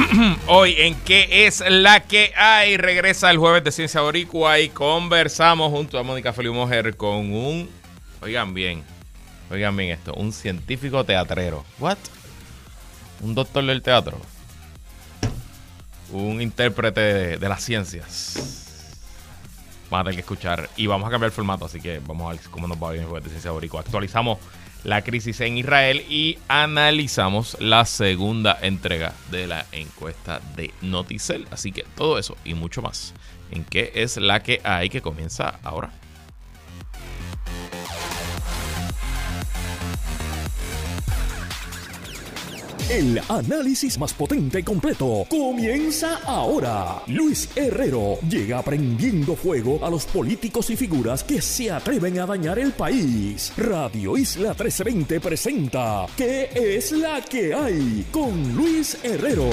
Hoy en qué es la que hay regresa el jueves de Ciencia Boricua y conversamos junto a Mónica Feliu Mujer con un, oigan bien, oigan bien esto, un científico teatrero. What? Un doctor del teatro. Un intérprete de, de las ciencias. Van a tener que escuchar y vamos a cambiar el formato, así que vamos a ver cómo nos va bien el jueves de Ciencia Boricua. Actualizamos la crisis en Israel y analizamos la segunda entrega de la encuesta de Noticel. Así que todo eso y mucho más en qué es la que hay que comienza ahora. El análisis más potente y completo comienza ahora. Luis Herrero llega aprendiendo fuego a los políticos y figuras que se atreven a dañar el país. Radio Isla 1320 presenta ¿Qué es la que hay? con Luis Herrero.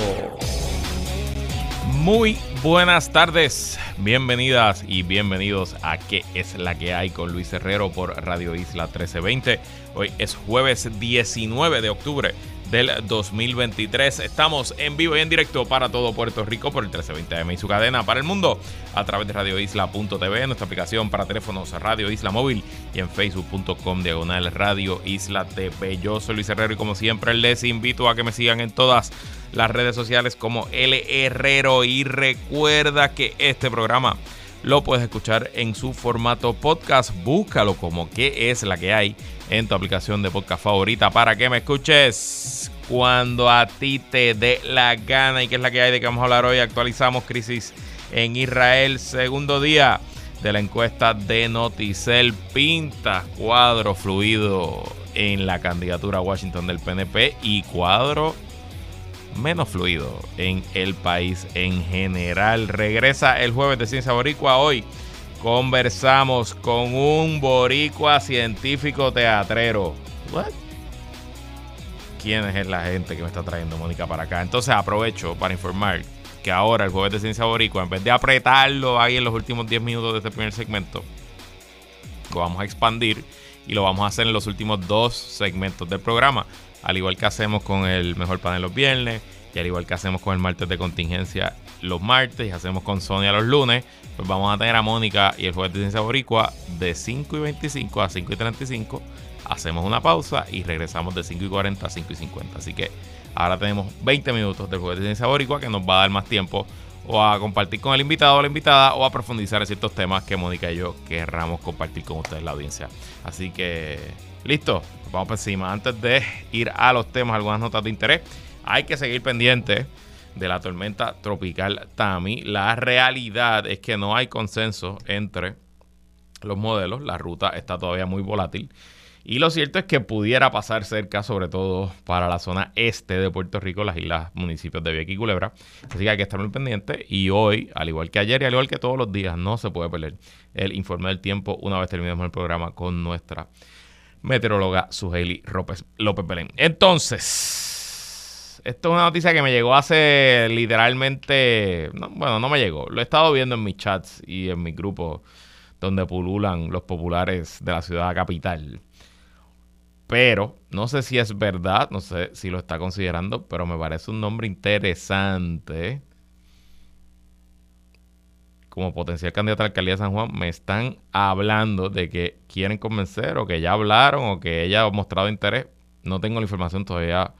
Muy buenas tardes, bienvenidas y bienvenidos a ¿Qué es la que hay? con Luis Herrero por Radio Isla 1320. Hoy es jueves 19 de octubre del 2023. Estamos en vivo y en directo para todo Puerto Rico por el 1320M y su cadena para el mundo a través de radioisla.tv, nuestra aplicación para teléfonos Radio Isla Móvil y en facebook.com diagonal Radio Isla TV. Yo soy Luis Herrero y como siempre les invito a que me sigan en todas las redes sociales como L Herrero y recuerda que este programa lo puedes escuchar en su formato podcast. Búscalo como que es la que hay en tu aplicación de podcast favorita para que me escuches cuando a ti te dé la gana. ¿Y qué es la que hay de que vamos a hablar hoy? Actualizamos crisis en Israel, segundo día de la encuesta de Noticel. Pinta cuadro fluido en la candidatura a Washington del PNP y cuadro menos fluido en el país en general. Regresa el jueves de Ciencia Boricua hoy. Conversamos con un boricua científico teatrero. What? ¿Quién es la gente que me está trayendo Mónica para acá? Entonces aprovecho para informar que ahora el jueves de Ciencia Boricua, en vez de apretarlo ahí en los últimos 10 minutos de este primer segmento, lo vamos a expandir y lo vamos a hacer en los últimos dos segmentos del programa al igual que hacemos con el mejor panel los viernes, y al igual que hacemos con el martes de contingencia los martes y hacemos con Sonia los lunes, pues vamos a tener a Mónica y el jueves de Ciencia Boricua de 5 y 25 a 5 y 35. Hacemos una pausa y regresamos de 5 y 40 a 5 y 50. Así que ahora tenemos 20 minutos del jueves de Ciencia Boricua que nos va a dar más tiempo o a compartir con el invitado o la invitada o a profundizar en ciertos temas que Mónica y yo querramos compartir con ustedes la audiencia. Así que, listo, vamos por encima. Antes de ir a los temas, algunas notas de interés, hay que seguir pendiente de la tormenta tropical Tami. La realidad es que no hay consenso entre los modelos, la ruta está todavía muy volátil. Y lo cierto es que pudiera pasar cerca, sobre todo para la zona este de Puerto Rico, las islas, municipios de Vieques y Culebra. Así que hay que estar muy pendiente. Y hoy, al igual que ayer y al igual que todos los días, no se puede perder el informe del tiempo una vez terminemos el programa con nuestra meteoróloga Suheili López, Belén. Entonces, esto es una noticia que me llegó hace literalmente, bueno, no me llegó, lo he estado viendo en mis chats y en mis grupos donde pululan los populares de la ciudad capital. Pero no sé si es verdad, no sé si lo está considerando, pero me parece un nombre interesante como potencial candidato a la alcaldía de San Juan me están hablando de que quieren convencer o que ya hablaron o que ella ha mostrado interés. No tengo la información todavía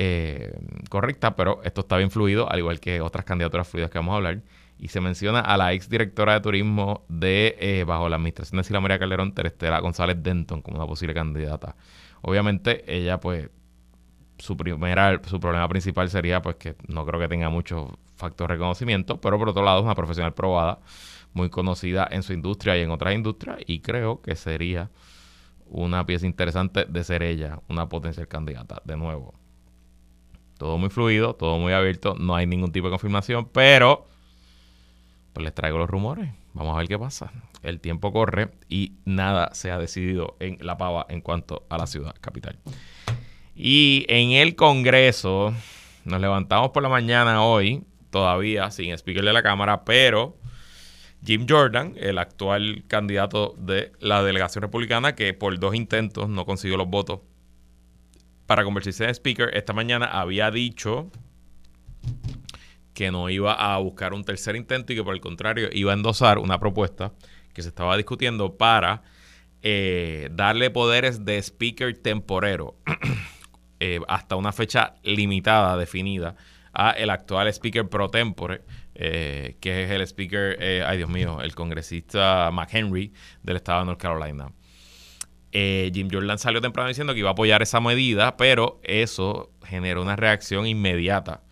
eh, correcta, pero esto está bien fluido, al igual que otras candidaturas fluidas que vamos a hablar. Y se menciona a la ex directora de turismo de eh, bajo la administración de Sila María Calderón, Terestela González Denton, como una posible candidata. Obviamente, ella, pues, su primera, su problema principal sería, pues, que no creo que tenga mucho factor de reconocimiento, pero por otro lado es una profesional probada, muy conocida en su industria y en otras industrias, y creo que sería una pieza interesante de ser ella una potencial candidata de nuevo. Todo muy fluido, todo muy abierto, no hay ningún tipo de confirmación, pero pues les traigo los rumores. Vamos a ver qué pasa. El tiempo corre y nada se ha decidido en La Pava en cuanto a la ciudad capital. Y en el Congreso, nos levantamos por la mañana hoy todavía sin speaker de la Cámara, pero Jim Jordan, el actual candidato de la delegación republicana, que por dos intentos no consiguió los votos para convertirse en speaker, esta mañana había dicho que no iba a buscar un tercer intento y que por el contrario iba a endosar una propuesta que se estaba discutiendo para eh, darle poderes de speaker temporero eh, hasta una fecha limitada, definida, a el actual speaker pro tempore, eh, que es el speaker, ay Dios mío, el congresista McHenry del estado de North Carolina. Jim Jordan salió temprano diciendo que iba a apoyar esa medida, pero eso generó una reacción inmediata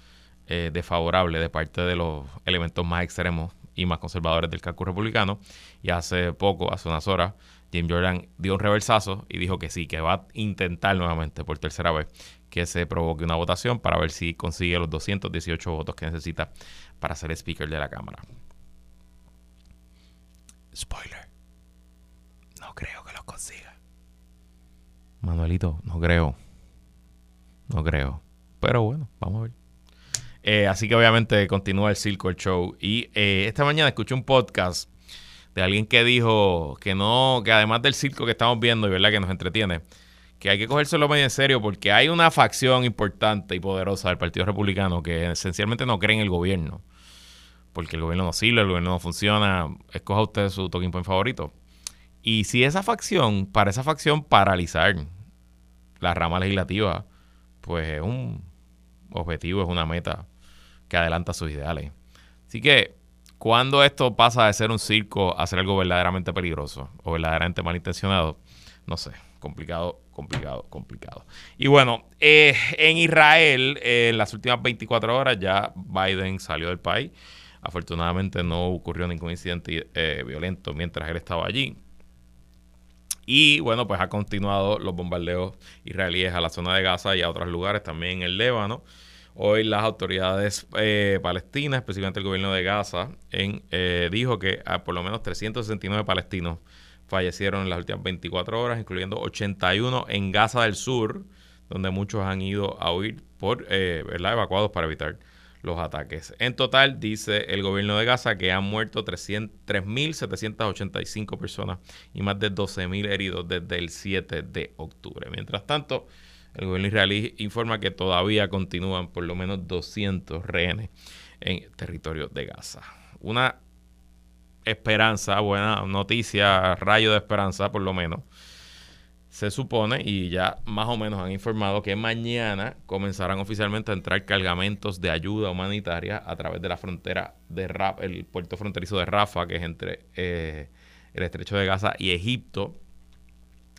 desfavorable de parte de los elementos más extremos y más conservadores del cálculo republicano. Y hace poco, hace unas horas, Jim Jordan dio un reversazo y dijo que sí, que va a intentar nuevamente por tercera vez que se provoque una votación para ver si consigue los 218 votos que necesita para ser speaker de la Cámara. Spoiler. No creo que los consiga. Manuelito, no creo. No creo. Pero bueno, vamos a ver. Eh, así que obviamente continúa el circo, el show. Y eh, esta mañana escuché un podcast de alguien que dijo que no, que además del circo que estamos viendo y verdad que nos entretiene, que hay que cogérselo medio en serio porque hay una facción importante y poderosa del Partido Republicano que esencialmente no cree en el gobierno. Porque el gobierno no sirve, el gobierno no funciona. Escoja usted su talking point favorito. Y si esa facción, para esa facción paralizar la rama legislativa, pues es un objetivo, es una meta que adelanta sus ideales. Así que cuando esto pasa de ser un circo a ser algo verdaderamente peligroso o verdaderamente malintencionado, no sé, complicado, complicado, complicado. Y bueno, eh, en Israel, eh, en las últimas 24 horas ya Biden salió del país. Afortunadamente no ocurrió ningún incidente eh, violento mientras él estaba allí. Y bueno, pues ha continuado los bombardeos israelíes a la zona de Gaza y a otros lugares, también en el Líbano. Hoy las autoridades eh, palestinas, específicamente el gobierno de Gaza, en, eh, dijo que por lo menos 369 palestinos fallecieron en las últimas 24 horas, incluyendo 81 en Gaza del Sur, donde muchos han ido a huir por, eh, ¿verdad? evacuados para evitar los ataques. En total, dice el gobierno de Gaza que han muerto 3.785 personas y más de 12.000 heridos desde el 7 de octubre. Mientras tanto, el gobierno israelí informa que todavía continúan por lo menos 200 rehenes en territorio de Gaza. Una esperanza, buena noticia, rayo de esperanza por lo menos. Se supone, y ya más o menos han informado, que mañana comenzarán oficialmente a entrar cargamentos de ayuda humanitaria a través de la frontera de Rafa, el puerto fronterizo de Rafa, que es entre eh, el estrecho de Gaza y Egipto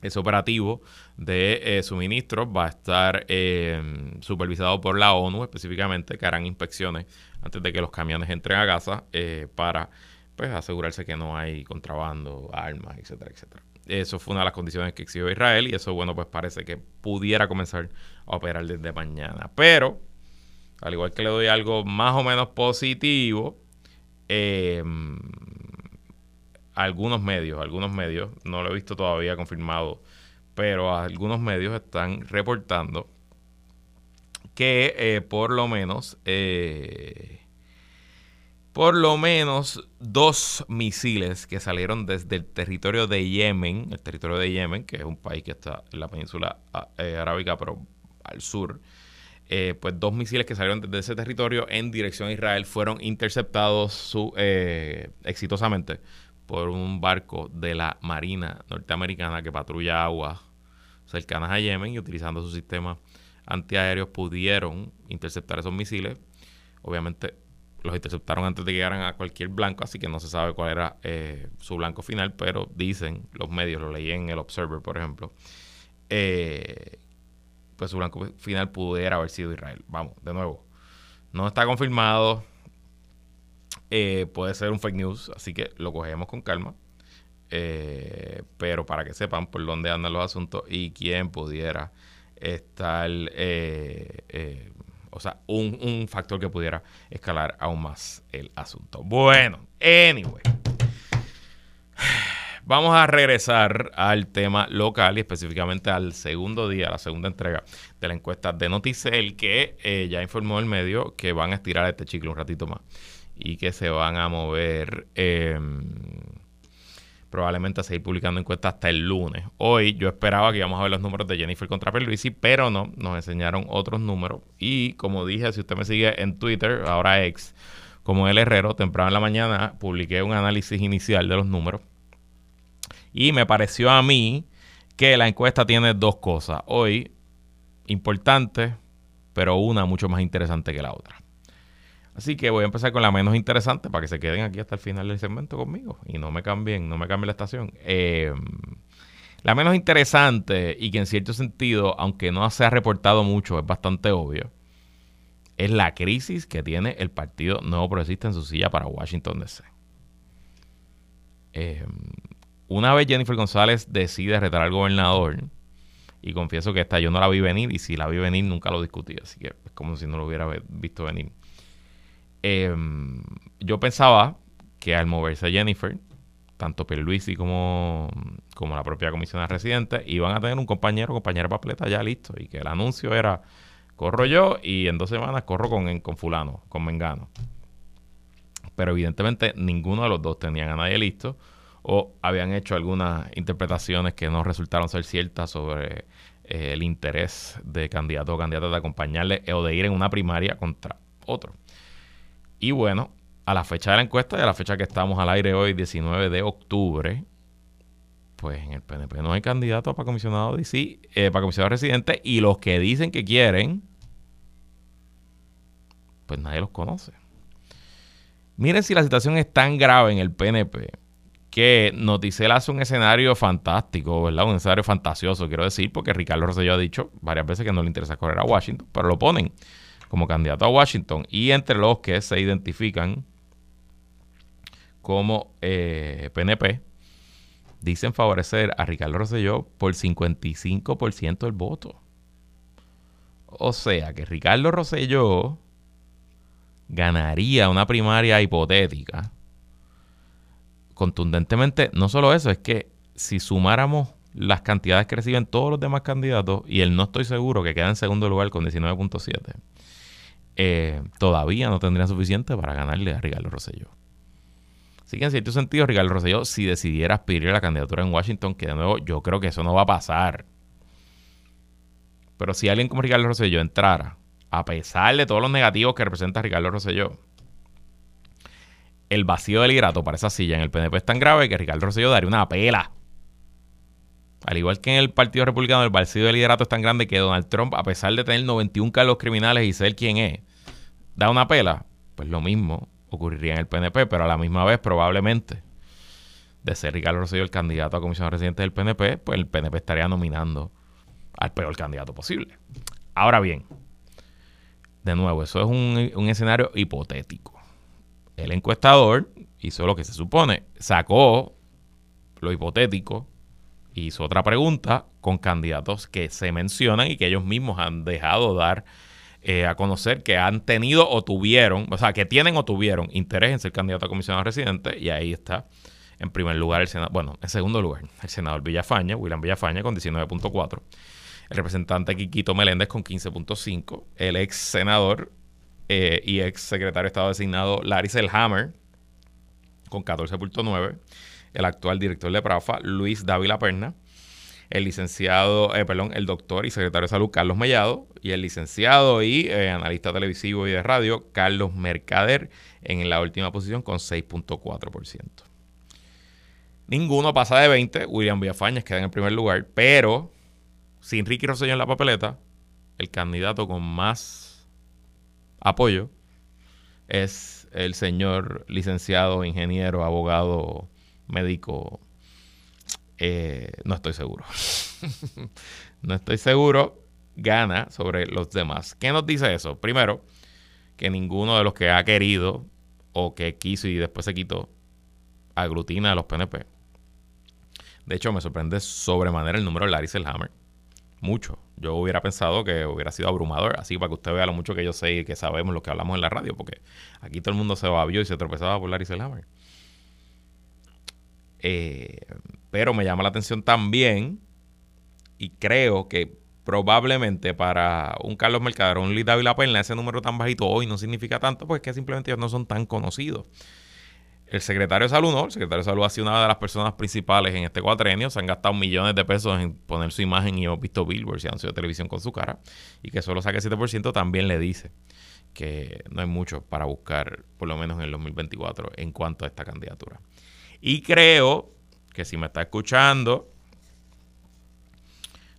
ese operativo de eh, suministros va a estar eh, supervisado por la ONU específicamente, que harán inspecciones antes de que los camiones entren a Gaza eh, para pues, asegurarse que no hay contrabando, armas, etcétera, etcétera. Eso fue una de las condiciones que exigió Israel y eso, bueno, pues parece que pudiera comenzar a operar desde mañana. Pero, al igual que le doy algo más o menos positivo, eh, algunos medios, algunos medios, no lo he visto todavía confirmado, pero algunos medios están reportando que eh, por lo menos, eh, por lo menos dos misiles que salieron desde el territorio de Yemen, el territorio de Yemen, que es un país que está en la península ah, eh, arábica, pero al sur, pues dos misiles que salieron desde ese territorio en dirección a Israel fueron interceptados su, exitosamente por un barco de la Marina norteamericana que patrulla aguas cercanas a Yemen y utilizando su sistema antiaéreos pudieron interceptar esos misiles. Obviamente los interceptaron antes de que llegaran a cualquier blanco, así que no se sabe cuál era eh, su blanco final, pero dicen los medios, lo leí en el Observer, por ejemplo, eh, pues su blanco final pudiera haber sido Israel. Vamos, de nuevo, no está confirmado, eh, puede ser un fake news, así que lo cogemos con calma. Pero para que sepan por dónde andan los asuntos y quién pudiera estar, o sea, un, un, factor que pudiera escalar aún más el asunto. Bueno, anyway. Vamos a regresar al tema local y específicamente al segundo día, la segunda entrega de la encuesta de Noticel, que ya informó el medio que van a estirar este chicle un ratito más y que se van a mover em, probablemente seguir publicando encuestas hasta el lunes. Hoy yo esperaba que íbamos a ver los números de Jennifer contra Pierluisi, pero no, nos enseñaron otros números. Y como dije, si usted me sigue en Twitter, ahora ex, como el Herrero, temprano en la mañana publiqué un análisis inicial de los números. Y me pareció a mí que la encuesta tiene dos cosas. Hoy, importantes, pero una mucho más interesante que la otra. Así que voy a empezar con la menos interesante para que se queden aquí hasta el final del segmento conmigo y no me cambien, no me cambien la estación. Eh, la menos interesante y que en cierto sentido, aunque no se ha reportado mucho, es bastante obvio, es la crisis que tiene el Partido Nuevo Progresista en su silla para Washington DC. Eh, una vez Jennifer González decide retar al gobernador, y confieso que esta yo no la vi venir, y si la vi venir nunca lo discutí, así que es como si no lo hubiera visto venir. Em, yo pensaba que al moverse Jennifer, tanto Pierluisi como, como la propia comisión de residentes, iban a tener un compañero compañera papeleta ya listo y que el anuncio era corro yo y en dos semanas corro con, con fulano, con Mengano. Pero evidentemente ninguno de los dos tenían a nadie listo o habían hecho algunas interpretaciones que no resultaron ser ciertas sobre eh, el interés de candidato o candidata de acompañarle o de ir en una primaria contra otro. Y bueno, a la fecha de la encuesta y a la fecha que estamos al aire hoy, 19 de octubre, pues en el PNP no hay candidato para comisionado eh, para comisionado residente, y los que dicen que quieren, pues nadie los conoce. Miren si la situación es tan grave en el PNP que Noticel hace un escenario fantástico, ¿verdad? Un escenario fantasioso, quiero decir, porque Ricardo Rosselló ha dicho varias veces que no le interesa correr a Washington, pero lo ponen como candidato a Washington y entre los que se identifican como PNP, eh, dicen favorecer a Ricardo Rosselló por 55% del voto. O sea que Ricardo Rosselló ganaría una primaria hipotética. Contundentemente, no solo eso, es que si sumáramos las cantidades que reciben todos los demás candidatos y él no estoy seguro que queda en segundo lugar con 19.7 eh, todavía no tendría suficiente para ganarle a Ricardo Rosselló. Así que en cierto sentido, Ricardo Rosselló, si decidiera aspirar a la candidatura en Washington, que de nuevo yo creo que eso no va a pasar. Pero si alguien como Ricardo Rosselló entrara, a pesar de todos los negativos que representa Ricardo Rosselló, el vacío del hidrato para esa silla en el PNP es tan grave que Ricardo Rosselló daría una pela. Al igual que en el Partido Republicano, el vacío del liderato es tan grande que Donald Trump, a pesar de tener 91 cargos criminales y ser quien es, da una pela, pues lo mismo ocurriría en el PNP, pero a la misma vez probablemente de ser Ricardo Rosselló el candidato a comisión residente del PNP, pues el PNP estaría nominando al peor candidato posible. Ahora bien, de nuevo, eso es un, un escenario hipotético. El encuestador hizo lo que se supone, sacó lo hipotético, hizo otra pregunta con candidatos que se mencionan y que ellos mismos han dejado dar eh, a conocer que han tenido o tuvieron, o sea, que tienen o tuvieron interés en ser candidato a comisionado residente, y ahí está en primer lugar el senador, bueno, en segundo lugar, el senador Villafaña, William Villafaña con 19.4, el representante Quiquito Meléndez con 15.5, el ex senador eh, y ex secretario de Estado designado Larry Selhammer con 14.9, el actual director de PRAFA, Luis Dávila Perna, el licenciado, eh, perdón, el doctor y secretario de salud Carlos Mellado y el licenciado y eh, analista televisivo y de radio Carlos Mercader en la última posición con 6.4%. Ninguno pasa de 20, William Villafañez queda en el primer lugar, pero sin Ricky Rosselló en la papeleta, el candidato con más apoyo es el señor licenciado, ingeniero, abogado, médico eh, no estoy seguro. no estoy seguro. Gana sobre los demás. ¿Qué nos dice eso? Primero, que ninguno de los que ha querido o que quiso y después se quitó aglutina a los PNP. De hecho, me sorprende sobremanera el número de Larry Selhammer. Mucho. Yo hubiera pensado que hubiera sido abrumador, así para que usted vea lo mucho que yo sé y que sabemos lo que hablamos en la radio, porque aquí todo el mundo se babió y se tropezaba por Larry Selhammer. Eh, pero me llama la atención también y creo que probablemente para un Carlos Mercader o un Luis David Perla ese número tan bajito hoy no significa tanto porque es que simplemente ellos no son tan conocidos. el secretario de salud no, el secretario de salud ha sido una de las personas principales en este cuatrenio, se han gastado millones de pesos en poner su imagen y hemos visto billboards y sido de televisión con su cara y que solo saque 7% también le dice que no hay mucho para buscar, por lo menos en el 2024, en cuanto a esta candidatura. Y creo que si me está escuchando,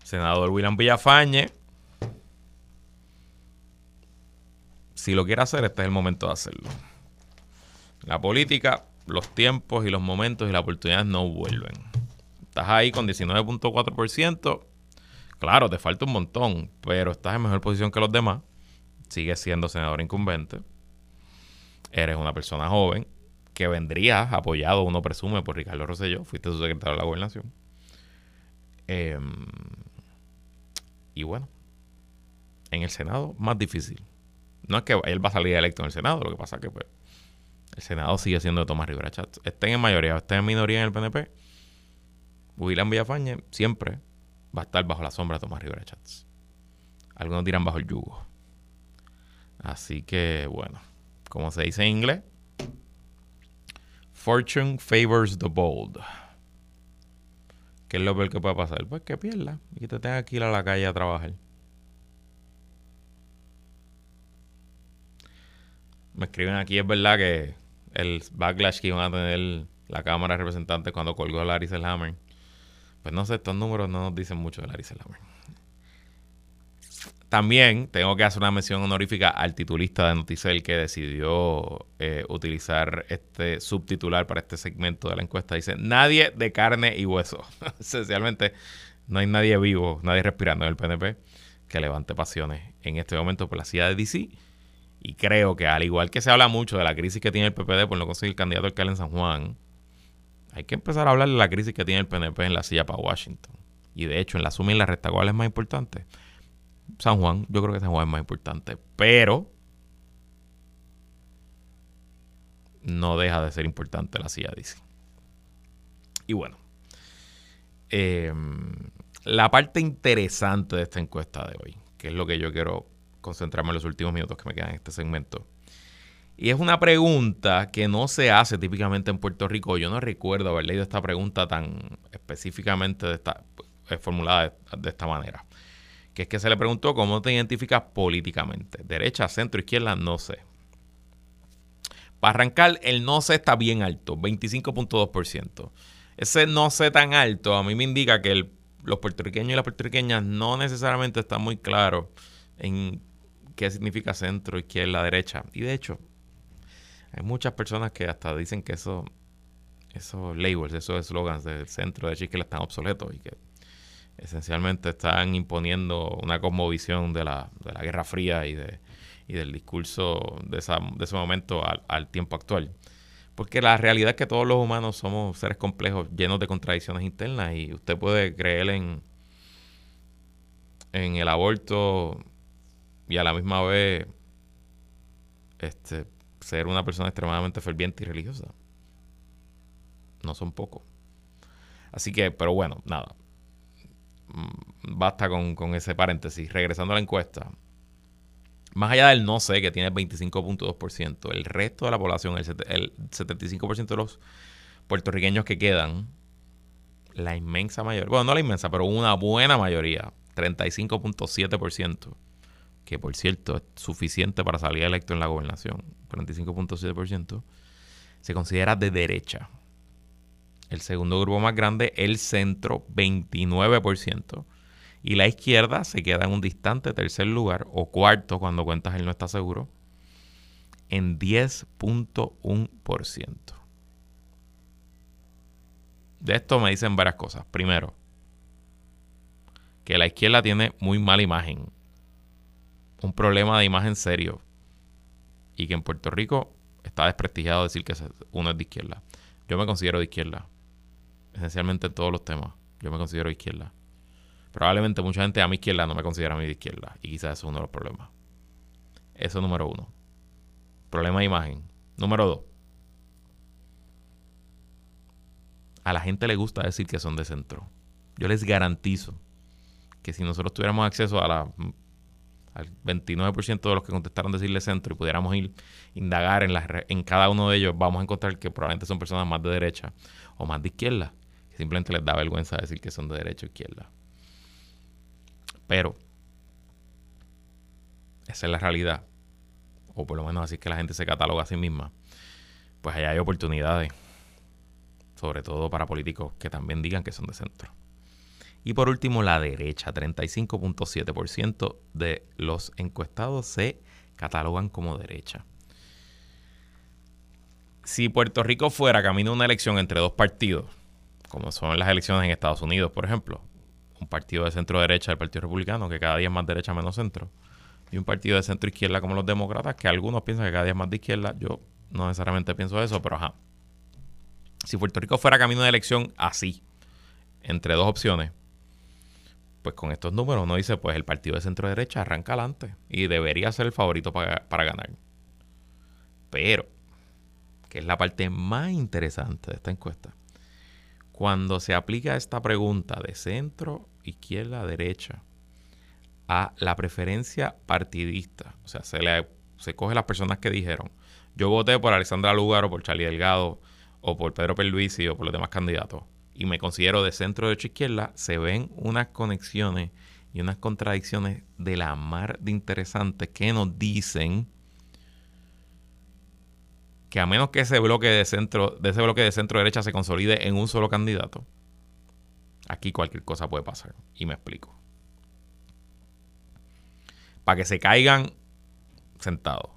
senador William Villafañe, si lo quiere hacer, este es el momento de hacerlo. La política, los tiempos y los momentos y las oportunidades no vuelven. Estás ahí con 19.4%. Claro, te falta un montón, pero estás en mejor posición que los demás. Sigues siendo senador incumbente. Eres una persona joven que vendría apoyado, uno presume, por Ricardo Rosselló. Fuiste su secretario de la gobernación. Em, y bueno, en el Senado, más difícil. No es que él va a salir electo en el Senado, lo que pasa es que pues, el Senado sigue siendo de Tomás Rivera Chats. Estén en mayoría o estén en minoría en el PNP, William Villafañe siempre va a estar bajo la sombra de Tomás Rivera Chats. Algunos dirán bajo el yugo. Así que, bueno, como se dice en inglés, Fortune favors the bold. ¿Qué es lo peor que puede pasar? Pues que pierda y que te tenga que ir a la calle a trabajar. Me escriben aquí, es verdad que el backlash que iban a tener la Cámara de Representantes cuando colgó a Larry Selhammer. Pues no sé, estos números no nos dicen mucho de Larry Selhammer. También tengo que hacer una mención honorífica al titulista de Noticel que decidió eh, utilizar este subtitular para este segmento de la encuesta. Dice, nadie de carne y hueso. Esencialmente, no hay nadie vivo, nadie respirando en el PNP que levante pasiones en este momento por la ciudad de DC y creo que al igual que se habla mucho de la crisis que tiene el PPD por no conseguir candidato alcalde en San Juan, hay que empezar a hablar de la crisis que tiene el PNP en la silla para Washington. Y de hecho, en la suma y la resta, ¿cuál es más importante? San Juan, yo creo que San Juan es más importante, pero no deja de ser importante la silla, dice. Y bueno, em, la parte interesante de esta encuesta de hoy, que es lo que yo quiero concentrarme en los últimos minutos que me quedan en este segmento. Y es una pregunta que no se hace típicamente en Puerto Rico. Yo no recuerdo haber leído esta pregunta tan específicamente de esta, eh, formulada de, esta manera. Que es que se le preguntó cómo te identificas políticamente. Derecha, centro, izquierda, no sé. Para arrancar, el no sé está bien alto, 25.2%. Ese no sé tan alto a mí me indica que los puertorriqueños y las puertorriqueñas no necesariamente están muy claros en qué significa centro, izquierda, derecha. Y de hecho, hay muchas personas que hasta dicen que eso, esos labels, esos eslogans del centro, de izquierda están obsoletos y que esencialmente están imponiendo una cosmovisión de la, de la Guerra Fría y, de, y del discurso de, esa, de ese momento al, al, tiempo actual. Porque la realidad es que todos los humanos somos seres complejos, llenos de contradicciones internas y usted puede creer en, en el aborto y a la misma vez este, ser una persona extremadamente ferviente y religiosa. No son pocos. Así que, pero bueno, nada. Mm, basta con, ese paréntesis. Regresando a la encuesta. Más allá del no sé, que tiene 25.2%, el resto de la población, el, el 75% de los puertorriqueños que quedan, la inmensa mayoría, bueno, no la inmensa, pero una buena mayoría, 35.7%, que por cierto es suficiente para salir electo en la gobernación, 45.7%, se considera de derecha. El segundo grupo más grande, el centro, 29%. Y la izquierda se queda en un distante tercer lugar o cuarto cuando cuentas él no está seguro, en 10.1%. De esto me dicen varias cosas. Primero, que la izquierda tiene muy mala imagen un problema de imagen serio y que en Puerto Rico está desprestigiado decir que uno es de izquierda. Yo me considero de izquierda, esencialmente en todos los temas. Yo me considero de izquierda. Probablemente mucha gente a mi izquierda no me considera a de izquierda y quizás eso es uno de los problemas. Eso es número uno. Problema de imagen. Número dos. A la gente le gusta decir que son de centro. Yo les garantizo que si nosotros tuviéramos acceso a la al 29% de los que contestaron decirle centro y pudiéramos ir indagar en, en cada uno de ellos, vamos a encontrar que probablemente son personas más de derecha o más de izquierda, simplemente les da vergüenza decir que son de derecha o izquierda. Pero esa es la realidad, o por lo menos así que la gente se cataloga a sí misma, pues allá hay oportunidades, sobre todo para políticos que también digan que son de centro. Y por último, la derecha, 35.7% de los encuestados se catalogan como derecha. Si Puerto Rico fuera camino a una elección entre dos partidos, como son las elecciones en Estados Unidos, por ejemplo, un partido de centro derecha, el Partido Republicano, que cada día es más derecha menos centro, y un partido de centro izquierda como los demócratas, que algunos piensan que cada día es más de izquierda, yo no necesariamente pienso eso, pero ajá. Si Puerto Rico fuera camino de elección así, entre dos opciones, pues con estos números uno dice, pues el partido de centro derecha arranca adelante y debería ser el favorito para, para ganar. Pero, que es la parte más interesante de esta encuesta, cuando se aplica esta pregunta de centro, izquierda, derecha, a la preferencia partidista, o sea, se, le, se coge las personas que dijeron, yo voté por Alexandra Lugar o por Charlie Delgado o por Pedro Perluisi o por los demás candidatos y me considero de centro derecha izquierda, se ven unas conexiones y unas contradicciones de la mar de interesantes que nos dicen que a menos que ese bloque de centro, de ese bloque de centro derecha se consolide en un solo candidato, aquí cualquier cosa puede pasar. Y me explico. Para que se caigan sentados.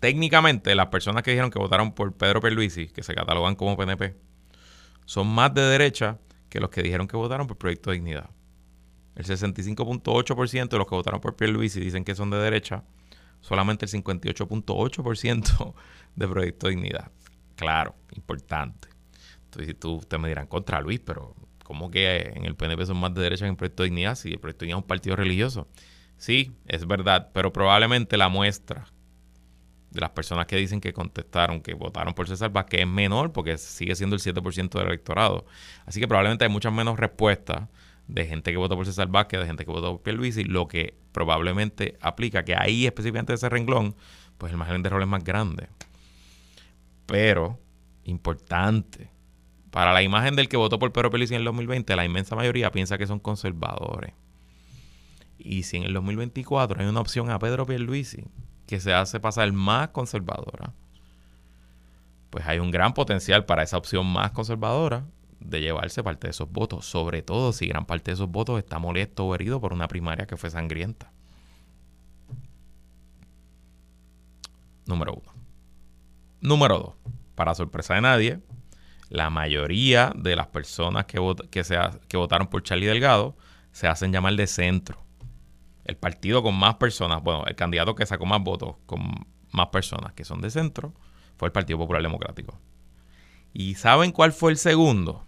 Técnicamente, las personas que dijeron que votaron por Pedro Perluisi, que se catalogan como PNP, son más de derecha que los que dijeron que votaron por Proyecto de Dignidad. El 65.8% de los que votaron por Pierluisi dicen que son de derecha, solamente el 58.8% de Proyecto Dignidad. Claro, importante. Entonces, tú, ustedes me dirán contra Luis, pero ¿cómo que en el PNP son más de derecha que en Proyecto Dignidad si el Proyecto Dignidad es un partido religioso? Sí, es verdad, pero probablemente la muestra de las personas que dicen que contestaron, que votaron por César Vázquez, es menor porque sigue siendo el 7% del electorado. Así que probablemente hay muchas menos respuestas de gente que votó por César Vázquez, de gente que votó por Pierluisi, lo que probablemente aplica que ahí específicamente ese renglón, pues el margen de error es más grande. Pero, importante, para la imagen del que votó por Pedro Pierluisi en el 2020, la inmensa mayoría piensa que son conservadores. Y si en el 2024 hay una opción a Pedro Pierluisi, que se hace pasar más conservadora, pues hay un gran potencial para esa opción más conservadora de llevarse parte de esos votos, sobre todo si gran parte de esos votos está molesto o herido por una primaria que fue sangrienta. Número uno. Número dos. Para sorpresa de nadie, la mayoría de las personas que, que, votaron por Charlie Delgado se hacen llamar de centro el partido con más personas, bueno, el candidato que sacó más votos con más personas que son de centro, fue el Partido Popular Democrático. ¿Y saben cuál fue el segundo?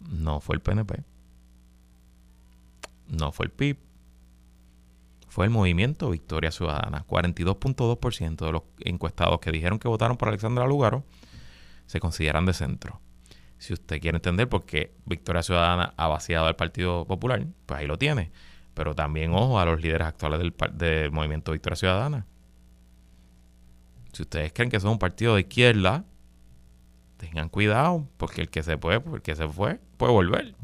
No fue el PNP. No fue el PIB. Fue el movimiento Victoria Ciudadana. 42.2% de los encuestados que dijeron que votaron por Alexandra Lugaro se consideran de centro si usted quiere entender por qué Victoria Ciudadana ha vaciado al Partido Popular, pues ahí lo tiene. Pero también ojo a los líderes actuales del, del movimiento Victoria Ciudadana. Si ustedes creen que son un partido de izquierda, tengan cuidado, porque el que se puede, porque se fue, puede volver.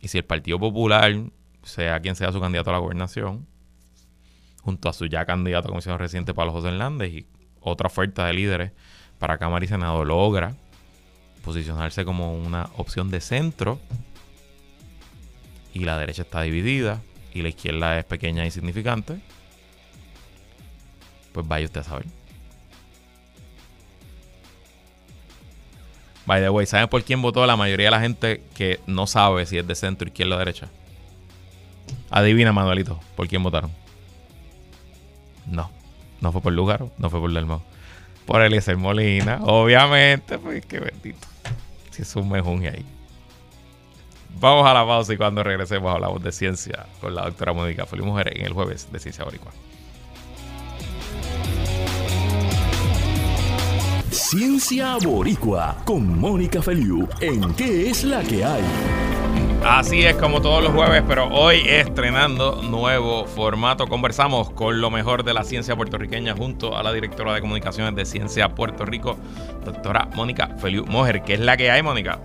Y si el Partido Popular, sea quien sea su candidato a la gobernación, junto a su ya candidato a comisión reciente Pablo José Hernández y otra oferta de líderes para Cámara y Senado logra posicionarse como una opción de centro y la derecha está dividida y la izquierda es pequeña e insignificante, pues vaya usted a saber. By the way, ¿saben por quién votó la mayoría de la gente que no sabe si es de centro, izquierda o derecha? Adivina, Manuelito, ¿por quién votaron? No, no fue por lugar, no fue por Delmo. Por Eliezer Molina, obviamente, pues qué bendito. Si es un mejunje ahí. Vamos a la pausa y cuando regresemos hablamos de ciencia con la doctora Mónica Feliz Mujer en el jueves de Ciencia Boricua. Ciencia Boricua con Mónica Feliu en ¿Qué es la que hay? Así es como todos los jueves, pero hoy estrenando nuevo formato. Conversamos con lo mejor de la ciencia puertorriqueña junto a la directora de comunicaciones de Ciencia Puerto Rico, doctora Mónica Feliu Mojer. ¿Qué es la que hay, Mónica?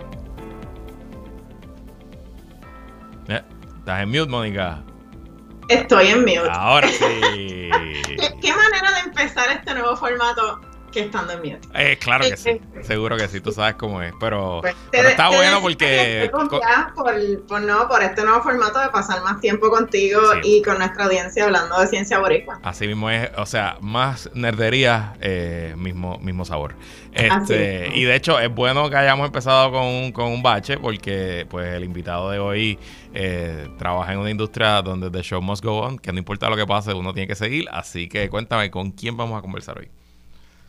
Eh, ¿Estás en mute, Mónica? Estoy en mute. Ahora sí. ¿Qué manera de empezar este nuevo formato? Que estando en mute. Eh, claro que sí, seguro que sí, tú sabes cómo es, pero, pues, está bueno porque... Por, por, no, por este nuevo formato de pasar más tiempo contigo y con nuestra audiencia hablando de ciencia boricua. Así mismo es, o sea, más nerdería, eh, mismo, mismo sabor. Este, y de hecho es bueno que hayamos empezado con, con un bache porque pues el invitado de hoy eh, trabaja en una industria donde the show must go on, que no importa lo que pase, uno tiene que seguir, así que cuéntame con quién vamos a conversar hoy.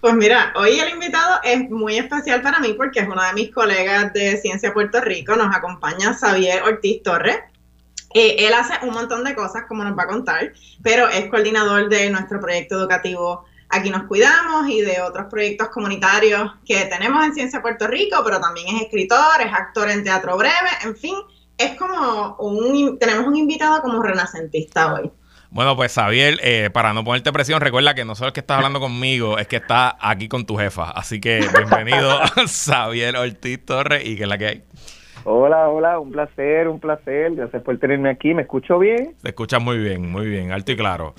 Pues mira, hoy el invitado es muy especial para mí porque es uno de mis colegas de Ciencia Puerto Rico. Nos acompaña Xavier Ortiz Torres. Eh, él hace un montón de cosas, como nos va a contar, pero es coordinador de nuestro proyecto educativo Aquí nos cuidamos y de otros proyectos comunitarios que tenemos en Ciencia Puerto Rico, pero también es escritor, es actor en teatro breve, en fin, es como un, tenemos un invitado como renacentista hoy. Bueno, pues Xavier, eh, para no ponerte presión, recuerda que no solo es que estás hablando conmigo, es que estás aquí con tu jefa. Así que bienvenido Xavier Ortiz Torres y que es la que hay. Hola, hola, un placer, un placer. Gracias por tenerme aquí. ¿Me escucho bien? Te escuchas muy bien, muy bien, alto y claro.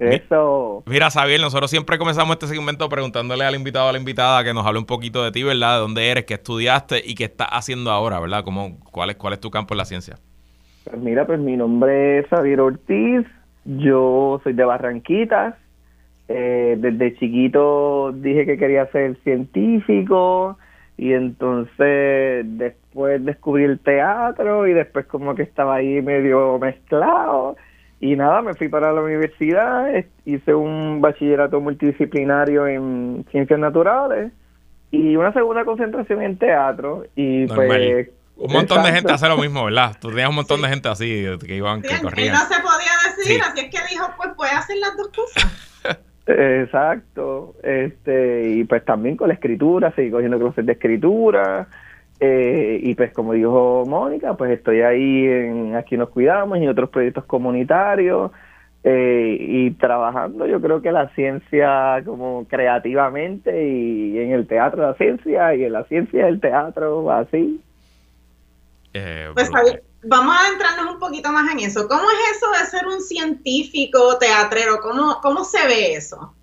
Eso. Mira, Xavier, nosotros siempre comenzamos este segmento preguntándole al invitado o a la invitada que nos hable un poquito de ti, ¿verdad? De dónde eres, qué estudiaste y qué estás haciendo ahora, ¿verdad? ¿Cómo, cuál, es, ¿Cuál es tu campo en la ciencia? Pues mira, pues mi nombre es Xavier Ortiz, yo soy de Barranquitas. Eh, desde chiquito dije que quería ser científico y entonces después descubrí el teatro y después como que estaba ahí medio mezclado y nada, me fui para la universidad, hice un bachillerato multidisciplinario en ciencias naturales y una segunda concentración en teatro y pues un montón de gente hace lo mismo, ¿verdad? Tú tenías un montón de gente así que iban, que corrían. no se podía decir, así es que dijo, pues puede hacer las dos cosas. Exacto, este y pues también con la escritura, seguí cogiendo clases de escritura eh, y pues como dijo Mónica, pues estoy ahí en Aquí nos cuidamos y otros proyectos comunitarios eh, y trabajando yo creo que la ciencia como creativamente y en el teatro de la ciencia y en la ciencia del teatro así eh, pues vamos a adentrarnos un poquito más en eso. ¿Cómo es eso de ser un científico teatrero? ¿Cómo, cómo se ve eso?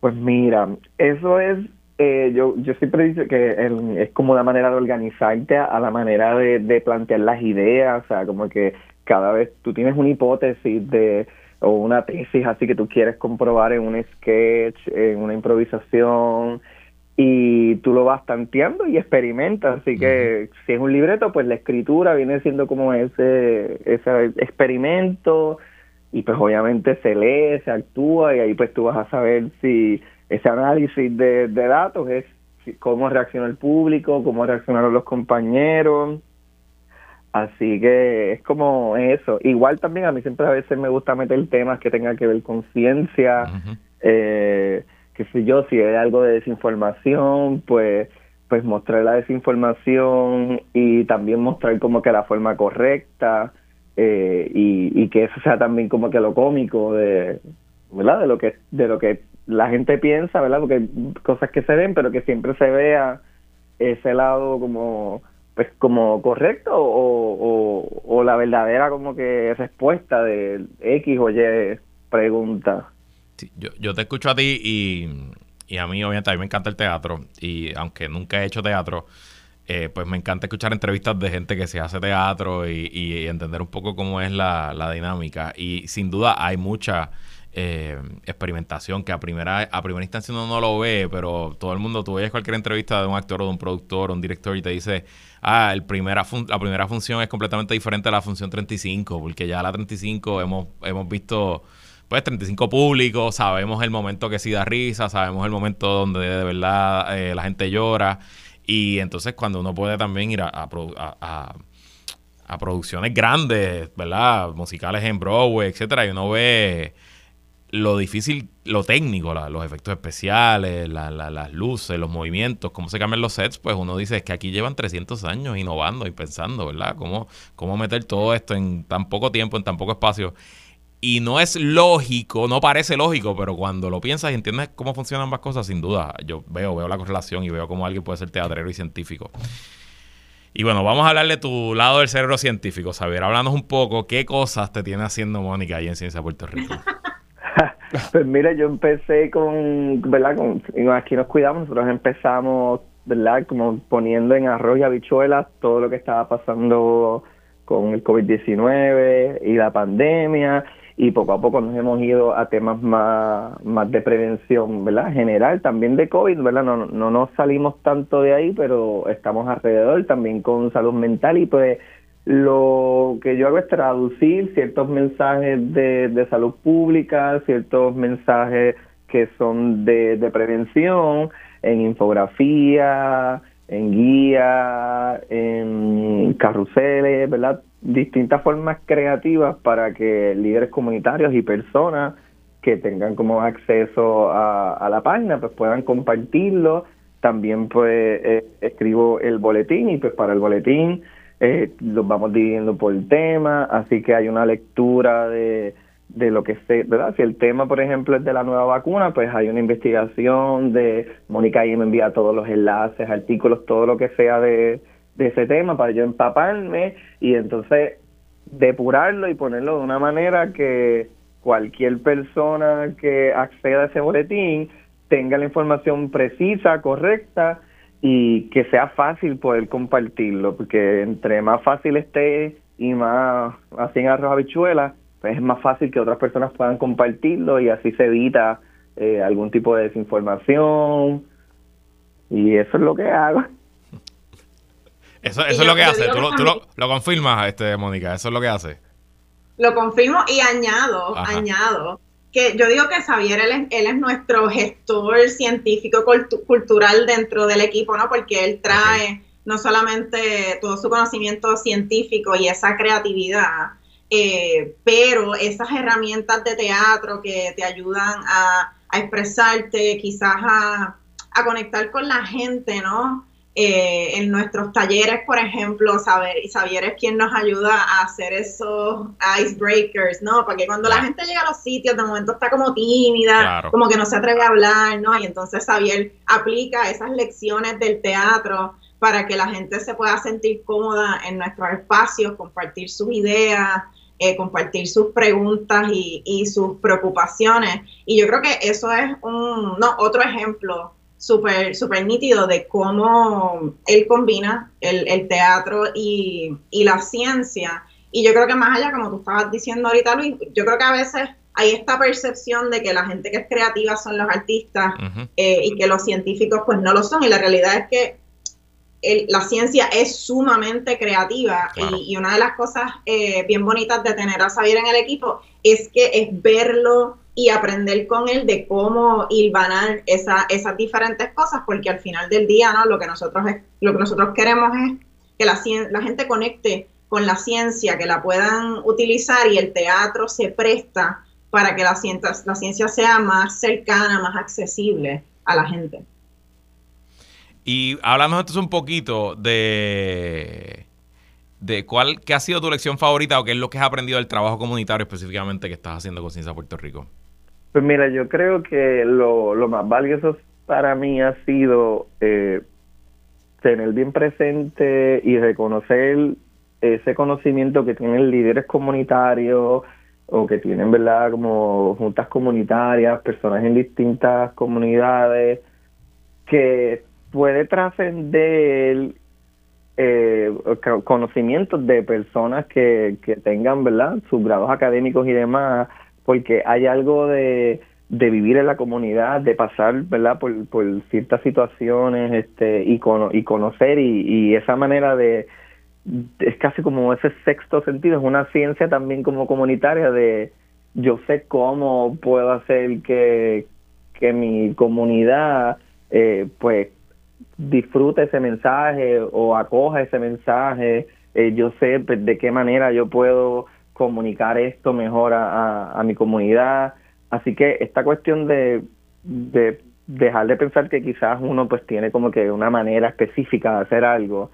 Pues mira, eso es, eh, yo, yo siempre digo que es como una manera de organizarte a, la manera de, plantear las ideas, o sea, como que cada vez tú tienes una hipótesis de o una tesis así que tú quieres comprobar en un sketch, en una improvisación, y tú lo vas tanteando y experimentas. Así que si es un libreto, pues la escritura viene siendo como ese, ese experimento y pues obviamente se lee, se actúa y ahí pues tú vas a saber si ese análisis de, datos es cómo reacciona el público, cómo reaccionaron los compañeros. Así que es como eso. Igual también a mí siempre a veces me gusta meter temas que tengan que ver con ciencia. eh, qué sé yo, si hay algo de desinformación, pues pues mostrar la desinformación y también mostrar como que la forma correcta eh, y, que eso sea también como que lo cómico de verdad de lo que de lo que la gente piensa verdad porque cosas que se ven pero que siempre se vea ese lado como pues como correcto o, o la verdadera como que respuesta de X o Y pregunta yo, yo te escucho a ti y, a mí obviamente a mí me encanta el teatro y aunque nunca he hecho teatro, eh, pues me encanta escuchar entrevistas de gente que se hace teatro y, entender un poco cómo es la, dinámica. Y sin duda hay mucha eh, experimentación que a primera, a primera instancia uno no lo ve, pero todo el mundo, tú oyes cualquier entrevista de un actor o de un productor o un director y te dice, ah, el primera la primera función es completamente diferente a la función 35, porque ya la 35 hemos, hemos visto pues 35 públicos, sabemos el momento que sí da risa, sabemos el momento donde de verdad eh, la gente llora. Y entonces cuando uno puede también ir a, producciones grandes, ¿verdad? Musicales en Broadway, etcétera, y uno ve lo difícil, lo técnico, los efectos especiales, las luces, los movimientos, cómo se cambian los sets, pues uno dice es que aquí llevan 300 años innovando y pensando, ¿verdad? Cómo, cómo meter todo esto en tan poco tiempo, en tan poco espacio. Y no es lógico, no parece lógico, pero cuando lo piensas y entiendes cómo funcionan ambas cosas, sin duda, yo veo, veo la correlación y veo cómo alguien puede ser teatrero y científico. Y bueno, vamos a hablarle de tu lado del cerebro científico, Saber, Háblanos un poco qué cosas te tiene haciendo Mónica ahí en Ciencia Puerto Rico. pues mira, yo empecé con, ¿verdad? Con, aquí nos cuidamos, nosotros empezamos, ¿verdad? Como poniendo en arroz y habichuelas todo lo que estaba pasando con el COVID-19 y la pandemia y poco a poco nos hemos ido a temas más, más de prevención, ¿verdad? General, también de COVID, ¿verdad? No, no nos salimos tanto de ahí, pero estamos alrededor también con salud mental y pues lo que yo hago es traducir ciertos mensajes de, de salud pública, ciertos mensajes que son de, de prevención en infografía, en guía, en carruseles, ¿verdad? Distintas formas creativas para que líderes comunitarios y personas que tengan como acceso a, a la página pues puedan compartirlo. También pues eh, escribo el boletín y pues para el boletín eh, los vamos dividiendo por tema, así que hay una lectura de, de lo que se, ¿verdad? Si el tema, por ejemplo, es de la nueva vacuna, pues hay una investigación de Mónica y me envía todos los enlaces, artículos, todo lo que sea de, de ese tema para yo empaparme y entonces depurarlo y ponerlo de una manera que cualquier persona que acceda a ese boletín tenga la información precisa, correcta y que sea fácil poder compartirlo, porque entre más fácil esté y más así en arroz habichuelas, pues es más fácil que otras personas puedan compartirlo y así se evita eh, algún tipo de desinformación y eso es lo que hago. Eso, eso es lo que hace, tú, lo, tú lo, confirmas, este, Mónica, eso es lo que hace. Lo confirmo y añado, añado que yo digo que Xavier, él es, él es nuestro gestor científico cultural dentro del equipo, ¿no? Porque él trae no solamente todo su conocimiento científico y esa creatividad, eh, pero esas herramientas de teatro que te ayudan a, a expresarte, quizás a, a, conectar con la gente, ¿no? Eh, en nuestros talleres, por ejemplo, saber, y Xavier es quien nos ayuda a hacer esos icebreakers, ¿no? Porque cuando la gente llega a los sitios, de momento está como tímida, como que no se atreve a hablar, ¿no? Y entonces Xavier aplica esas lecciones del teatro para que la gente se pueda sentir cómoda en nuestros espacios, compartir sus ideas, eh, compartir sus preguntas y, y, sus preocupaciones. Y yo creo que eso es un, no, otro ejemplo súper super nítido de cómo él combina el, el teatro y, y, la ciencia. Y yo creo que más allá, como tú estabas diciendo ahorita, Luis, yo creo que a veces hay esta percepción de que la gente que es creativa son los artistas eh, y que los científicos pues no lo son. Y la realidad es que el, la ciencia es sumamente creativa y, y, una de las cosas eh, bien bonitas de tener a Xavier en el equipo es que es verlo y aprender con él de cómo hilvanar esa, esas diferentes cosas, porque al final del día, ¿no? Lo que nosotros, es, lo que nosotros queremos es que la, la gente conecte con la ciencia, que la puedan utilizar y el teatro se presta para que la ciencia, la ciencia sea más cercana, más accesible a la gente. Y hablando entonces un poquito de, de cuál, qué ha sido tu lección favorita o qué es lo que has aprendido del trabajo comunitario específicamente que estás haciendo con Ciencia Puerto Rico. Pues mira, yo creo que lo, lo más valioso para mí ha sido eh, tener bien presente y reconocer ese conocimiento que tienen líderes comunitarios o que tienen, ¿verdad?, como juntas comunitarias, personas en distintas comunidades, que puede trascender eh, conocimientos de personas que, que tengan, ¿verdad?, sus grados académicos y demás, porque hay algo de, de vivir en la comunidad, de pasar, ¿verdad?, por, por ciertas situaciones este, y, y conocer y, y esa manera de, es casi como ese sexto sentido, es una ciencia también como comunitaria de yo sé cómo puedo hacer que, que mi comunidad eh, pues disfrute ese mensaje o acoja ese mensaje, eh, yo sé pues, de qué manera yo puedo comunicar esto mejor a, a, mi comunidad. Así que esta cuestión de, de dejar de pensar que quizás uno pues tiene como que una manera específica de hacer algo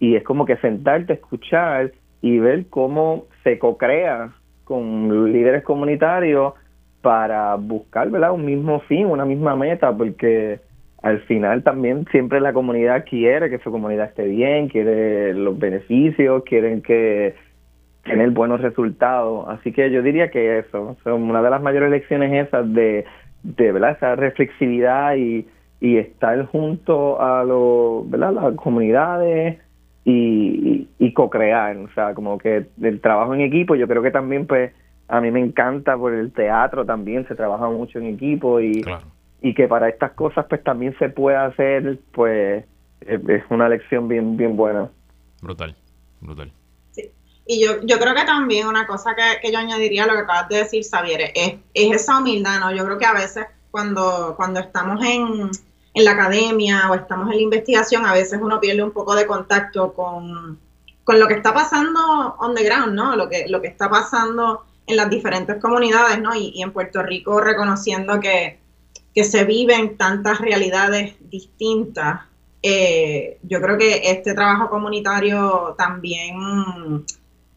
y es como que sentarte, escuchar y ver cómo se co-crea con líderes comunitarios para buscar ¿verdad? un mismo fin, una misma meta, porque al final también siempre la comunidad quiere que su comunidad esté bien, quiere los beneficios, quieren que tener buenos resultados. Así que yo diría que eso, una de las mayores lecciones esas de, de ¿verdad? esa reflexividad y, y estar junto a los, ¿verdad? las comunidades y, y, co-crear, o sea, como que el trabajo en equipo, yo creo que también pues a mí me encanta por el teatro también se trabaja mucho en equipo y, y que para estas cosas pues también se puede hacer pues es una lección bien bien buena. Brutal, brutal. Y yo, yo creo que también una cosa que, que yo añadiría a lo que acabas de decir, Xavier, es, es esa humildad, ¿no? Yo creo que a veces cuando, cuando estamos en, en la academia o estamos en la investigación, a veces uno pierde un poco de contacto con, con lo que está pasando on the ground, ¿no? Lo que, lo que está pasando en las diferentes comunidades, ¿no? Y, en Puerto Rico reconociendo que, se viven tantas realidades distintas. Eh, yo creo que este trabajo comunitario también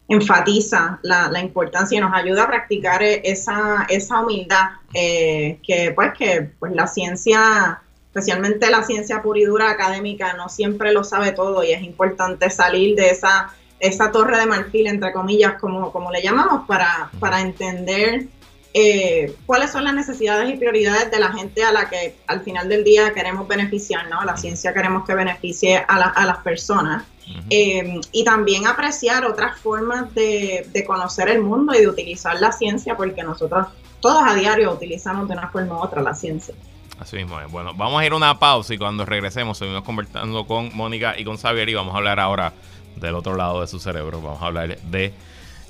enfatiza la, importancia y nos ayuda a practicar esa, esa humildad eh, que pues que pues la ciencia especialmente la ciencia pura y dura académica no siempre lo sabe todo y es importante salir de esa esa torre de marfil, entre comillas, como, como le llamamos, para, para entender eh, cuáles son las necesidades y prioridades de la gente a la que al final del día queremos beneficiar, ¿no? La ciencia queremos que beneficie a, a las personas. Eh, y también apreciar otras formas de, de, conocer el mundo y de utilizar la ciencia, porque nosotros todos a diario utilizamos de una forma u otra la ciencia. Así mismo es. Bueno, vamos a ir a una pausa y cuando regresemos seguimos conversando con Mónica y con Xavier y vamos a hablar ahora del otro lado de su cerebro. Vamos a hablar de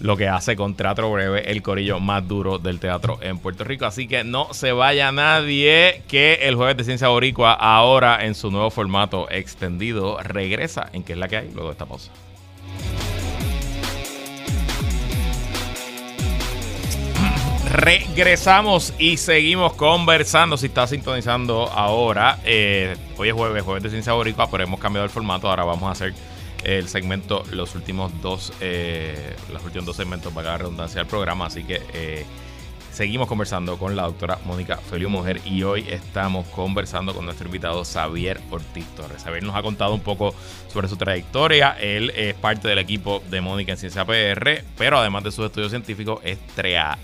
lo que hace con Teatro Breve el corillo más duro del teatro en Puerto Rico. Así que no se vaya nadie que el jueves de Ciencia Boricua ahora en su nuevo formato extendido regresa en que es la que hay luego de esta pausa. Regresamos y seguimos conversando. Si está sintonizando ahora, eh, hoy es jueves, jueves de Ciencia Boricua, pero hemos cambiado el formato. Ahora vamos a hacer el segmento, los últimos dos, eh, los últimos dos segmentos para la redundancia del programa. Así que eh, seguimos conversando con la doctora Mónica Feliu Mujer y hoy estamos conversando con nuestro invitado Xavier Ortiz Torres. Xavier nos ha contado un poco sobre su trayectoria. Él es parte del equipo de Mónica en Ciencia PR, pero además de sus estudios científicos es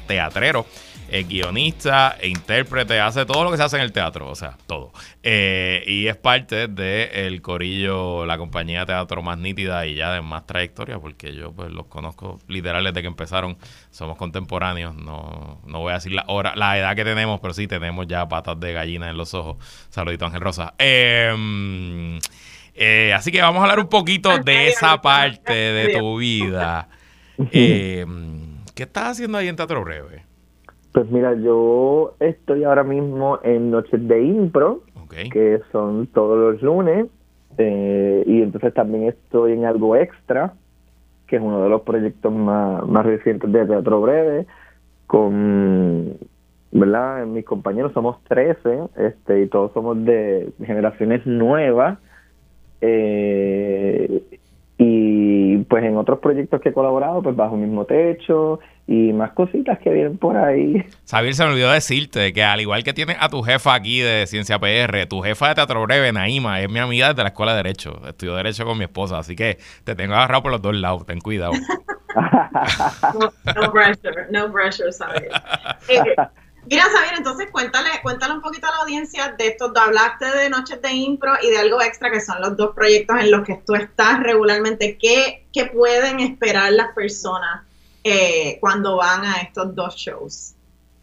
teatrero es guionista, e intérprete, hace todo lo que se hace en el teatro, o sea, todo. Eh, y es parte del corillo, la compañía de teatro más nítida y ya de más trayectoria, porque yo pues los conozco literal desde que empezaron, somos contemporáneos, no, no voy a decir la hora, la edad que tenemos, pero sí tenemos ya patas de gallina en los ojos. Saludito Ángel Rosa. Em, eh, así que vamos a hablar un poquito de esa parte de tu vida. Em, ¿Qué estás haciendo ahí en Teatro Breve? Pues mira, yo estoy ahora mismo en Noches de Impro, que son todos los lunes, eh, y entonces también estoy en algo extra, que es uno de los proyectos más, más recientes de Teatro Breve, con, ¿verdad? Mis compañeros somos 13, este, y todos somos de generaciones nuevas, eh, y pues en otros proyectos que he colaborado, pues bajo el mismo techo y más cositas que vienen por ahí. Xavier, se me olvidó decirte que al igual que tienes a tu jefa aquí de Ciencia PR, tu jefa de Teatro Breve, Naima, es mi amiga desde la Escuela de Derecho. Estudió Derecho con mi esposa, así que te tengo agarrado por los dos lados, ten cuidado. no, pressure, no pressure, Xavier. Eh, Mira, Xavier, entonces cuéntale, cuéntale un poquito a la audiencia de estos, hablaste de Noches de Impro y de algo extra que son los dos proyectos en los que tú estás regularmente. ¿Qué, qué pueden esperar las personas eh, cuando van a estos dos shows?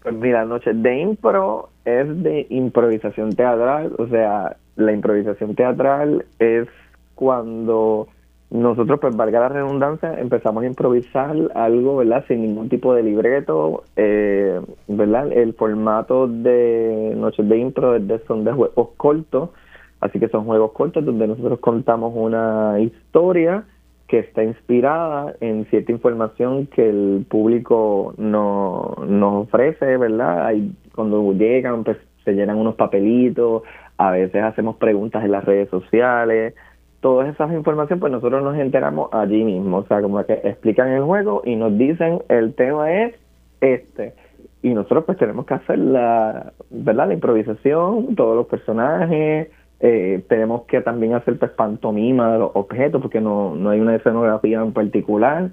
Pues mira, Noches de Impro es de improvisación teatral, o sea, la improvisación teatral es cuando nosotros, pues valga la redundancia, empezamos a improvisar algo, ¿verdad? Sin ningún tipo de libreto, eh, ¿verdad? El formato de Noches de Impro es de, son de juegos cortos, así que son juegos cortos donde nosotros contamos una historia que está inspirada en cierta información que el público no, nos ofrece, ¿verdad? Hay, cuando llegan, pues se llenan unos papelitos, a veces hacemos preguntas en las redes sociales, todas esas informaciones, pues nosotros nos enteramos allí mismo, o sea, como que explican el juego y nos dicen el tema es este. Y nosotros pues tenemos que hacer la, ¿verdad? La improvisación, todos los personajes, eh, tenemos que también hacer pues pantomima de los objetos porque no, no hay una escenografía en particular.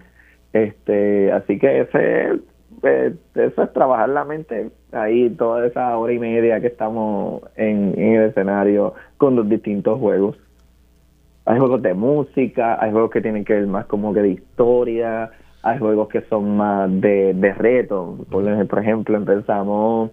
Este, así que ese eh, eso es trabajar la mente ahí toda esa hora y media que estamos en, en el escenario con los distintos juegos. Hay juegos de música, hay juegos que tienen que ver más como que de historia, hay juegos que son más de, de reto. Por, ejemplo, empezamos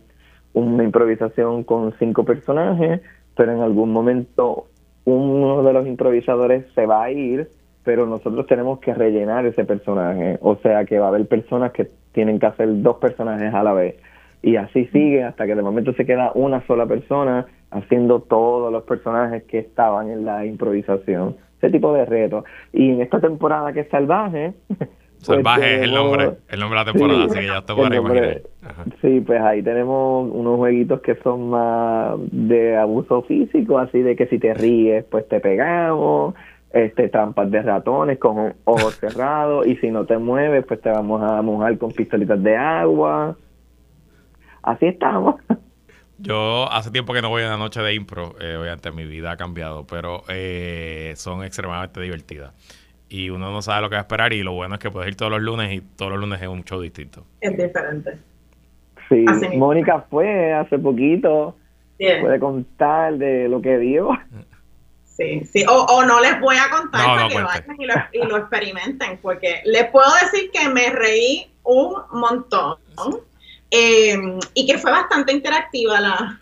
una improvisación con cinco personajes, pero en algún momento uno de los improvisadores se va a ir, pero nosotros tenemos que rellenar ese personaje. O sea que va a haber personas que tienen que hacer dos personajes a la vez. Y así sigue hasta que de momento se queda una sola persona haciendo todos los personajes que estaban en la improvisación. Ese tipo de retos. Y en esta temporada que es Salvaje... Pues Salvaje es el nombre, el nombre de la temporada, así que ya te podrás imaginar. Sí, pues ahí tenemos unos jueguitos que son más de abuso físico, así de que si te ríes, pues te pegamos, este trampas de ratones con ojos cerrados, y si no te mueves, pues te vamos a mojar con pistolitas de agua. Así estamos. Yo hace tiempo que no voy a una noche de impro, eh, obviamente mi vida ha cambiado, pero eh, son extremadamente divertidas. Y uno no sabe lo que va a esperar y lo bueno es que puedes ir todos los lunes y todos los lunes es un show distinto. Es diferente. Sí, Mónica fue hace poquito. Puede contar de lo que vio. Sí, sí, o, no les voy a contar para que vayan y lo, y lo experimenten, porque les puedo decir que me reí un montón eh, y que fue bastante interactiva la,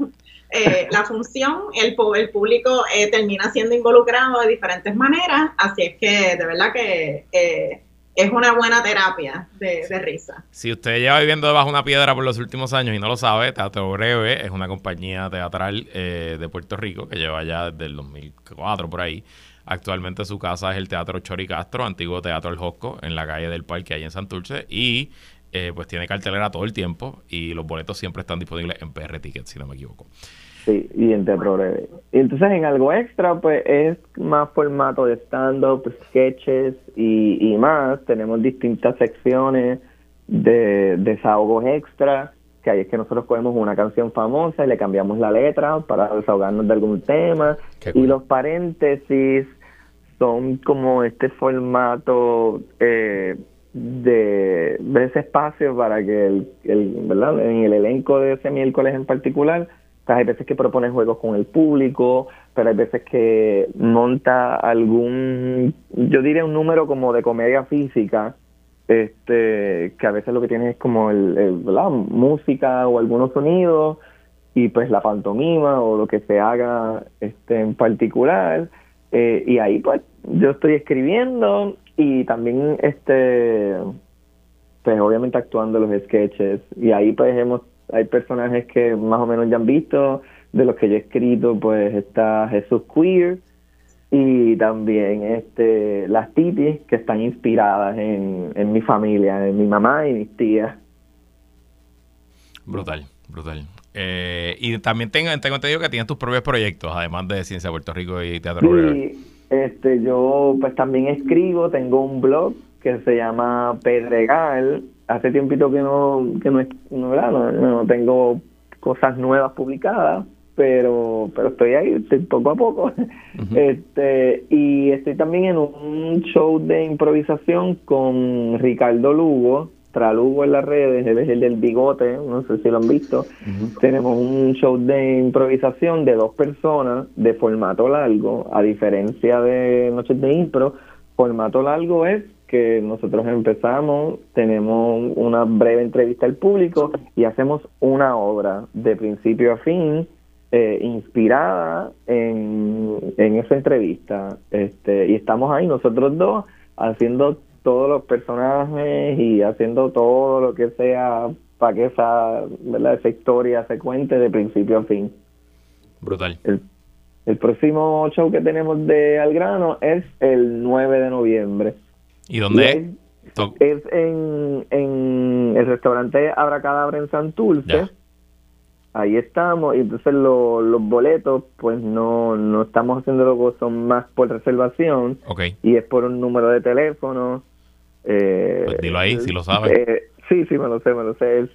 eh, la función, el, el público eh, termina siendo involucrado de diferentes maneras, así es que de verdad que es una buena terapia de, risa. Si usted lleva viviendo debajo de una piedra por los últimos años y no lo sabe, Teatro Breve es una compañía teatral de Puerto Rico que lleva ya desde el 2004 por ahí. Actualmente su casa es el Teatro Chori Castro, antiguo Teatro El Josco, en la calle del Parque, ahí en Santurce. Y eh, pues tiene cartelera todo el tiempo y los boletos siempre están disponibles en PR Ticket, si no me equivoco. Sí, y en Teatro Breve. Y entonces en algo extra, pues es más formato de stand-up, sketches y, más. Tenemos distintas secciones de desahogos extra, que ahí es que nosotros cogemos una canción famosa y le cambiamos la letra para desahogarnos de algún tema. Y los paréntesis son como este formato eh, de, ese espacio para que el, el, ¿verdad? en el elenco de ese miércoles en particular, hay veces que propone juegos con el público, pero hay veces que monta algún, yo diría un número como de comedia física, este que a veces lo que tiene es como el, la música o algunos sonidos y pues la pantomima o lo que se haga este en particular eh, y ahí pues yo estoy escribiendo y también este pues obviamente actuando los sketches y ahí pues hemos hay personajes que más o menos ya han visto de los que yo he escrito pues está Jesús Queer y también este las titis que están inspiradas en, en mi familia en mi mamá y mis tías brutal brutal eh, y también tengo, tengo entendido que tienes tus propios proyectos además de Ciencia Puerto Rico y Teatro sí, este, yo pues también escribo, tengo un blog que se llama Pedregal. Hace tiempito que no, que no, no, no, tengo cosas nuevas publicadas, pero, pero estoy ahí poco a poco. este, y estoy también en un show de improvisación con Ricardo Lugo, Tralugo en las redes, él es el del bigote, no sé si lo han visto. Tenemos un show de improvisación de dos personas de formato largo, a diferencia de Noches de Impro, formato largo es que nosotros empezamos, tenemos una breve entrevista al público y hacemos una obra de principio a fin eh, inspirada en, en esa entrevista. Este, y estamos ahí nosotros dos haciendo todos los personajes y haciendo todo lo que sea para que esa, ¿verdad? esa historia se cuente de principio a fin. Brutal. El, próximo show que tenemos de Algrano es el 9 de noviembre. ¿Y dónde es? Es en, en el restaurante Abracadabra en Santurce. Ahí estamos, y entonces los boletos, pues no, no estamos haciendo lo son más por reservación. Okay. Y es por un número de teléfono. Eh, pues dilo ahí, si lo sabes. Eh, sí, sí, me lo sé, me lo sé. El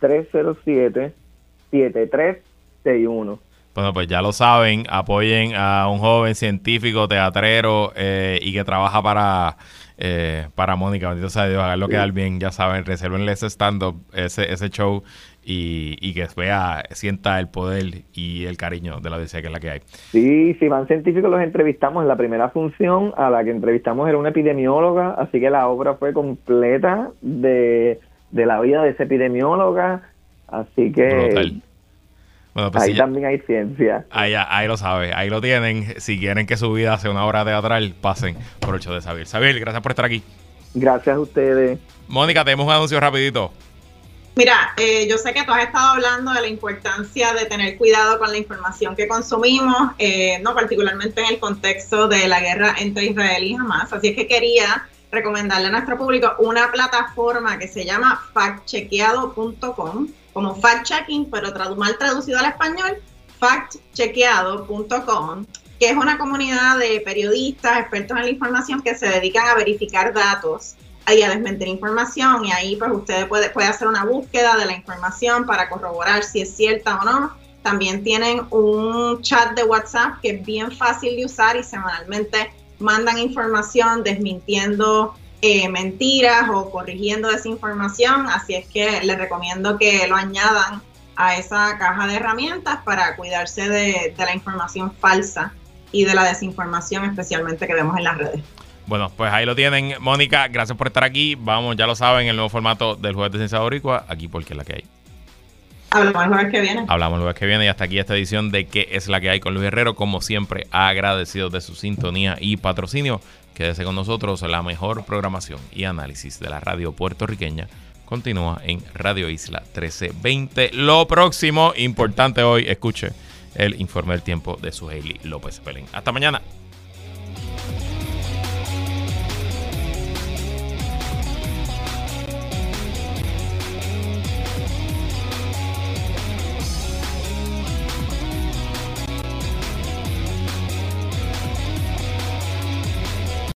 787-307-7361. Bueno, pues ya lo saben, apoyen a un joven científico, teatrero eh, y que trabaja para, eh, para Mónica. Bendito sea Dios, haganlo quedar bien, ya saben, reservenle ese stand-up, ese, ese show y, y, que vea, sienta el poder y el cariño de la audiencia que es la que hay. Sí, si van científicos los entrevistamos en la primera función, a la que entrevistamos era una epidemióloga, así que la obra fue completa de, de la vida de esa epidemióloga, así que... Pues ahí también hay ciencia. Ahí, ahí lo sabe, ahí lo tienen. Si quieren que su vida sea una obra teatral, pasen por el show de Sabir. Sabir, gracias por estar aquí. Gracias a ustedes. Mónica, tenemos un anuncio rapidito. Mira, eh, yo sé que tú has estado hablando de la importancia de tener cuidado con la información que consumimos, eh, no particularmente en el contexto de la guerra entre Israel y Hamas. Así es que quería recomendarle a nuestro público una plataforma que se llama factchequeado.com, como fact-checking, pero mal traducido al español, factchequeado.com, que es una comunidad de periodistas, expertos en la información que se dedican a verificar datos y a desmentir información y ahí pues usted puede, puede hacer una búsqueda de la información para corroborar si es cierta o no. También tienen un chat de WhatsApp que es bien fácil de usar y semanalmente mandan información desmintiendo eh, mentiras o corrigiendo desinformación, así es que les recomiendo que lo añadan a esa caja de herramientas para cuidarse de, la información falsa y de la desinformación especialmente que vemos en las redes. Bueno, pues ahí lo tienen. Mónica, gracias por estar aquí. Vamos, ya lo saben, el nuevo formato del Jueves de Ciencia Boricua, aquí porque es la que hay. Hablamos el jueves que viene. Hablamos el jueves que viene y hasta aquí esta edición de ¿Qué es la que hay con Luis Herrero? Como siempre, agradecidos de su sintonía y patrocinio. Quédese con nosotros, la mejor programación y análisis de la radio puertorriqueña continúa en Radio Isla 1320. Lo próximo, importante hoy, escuche el informe del tiempo de su Hailey López Pelín. Hasta mañana.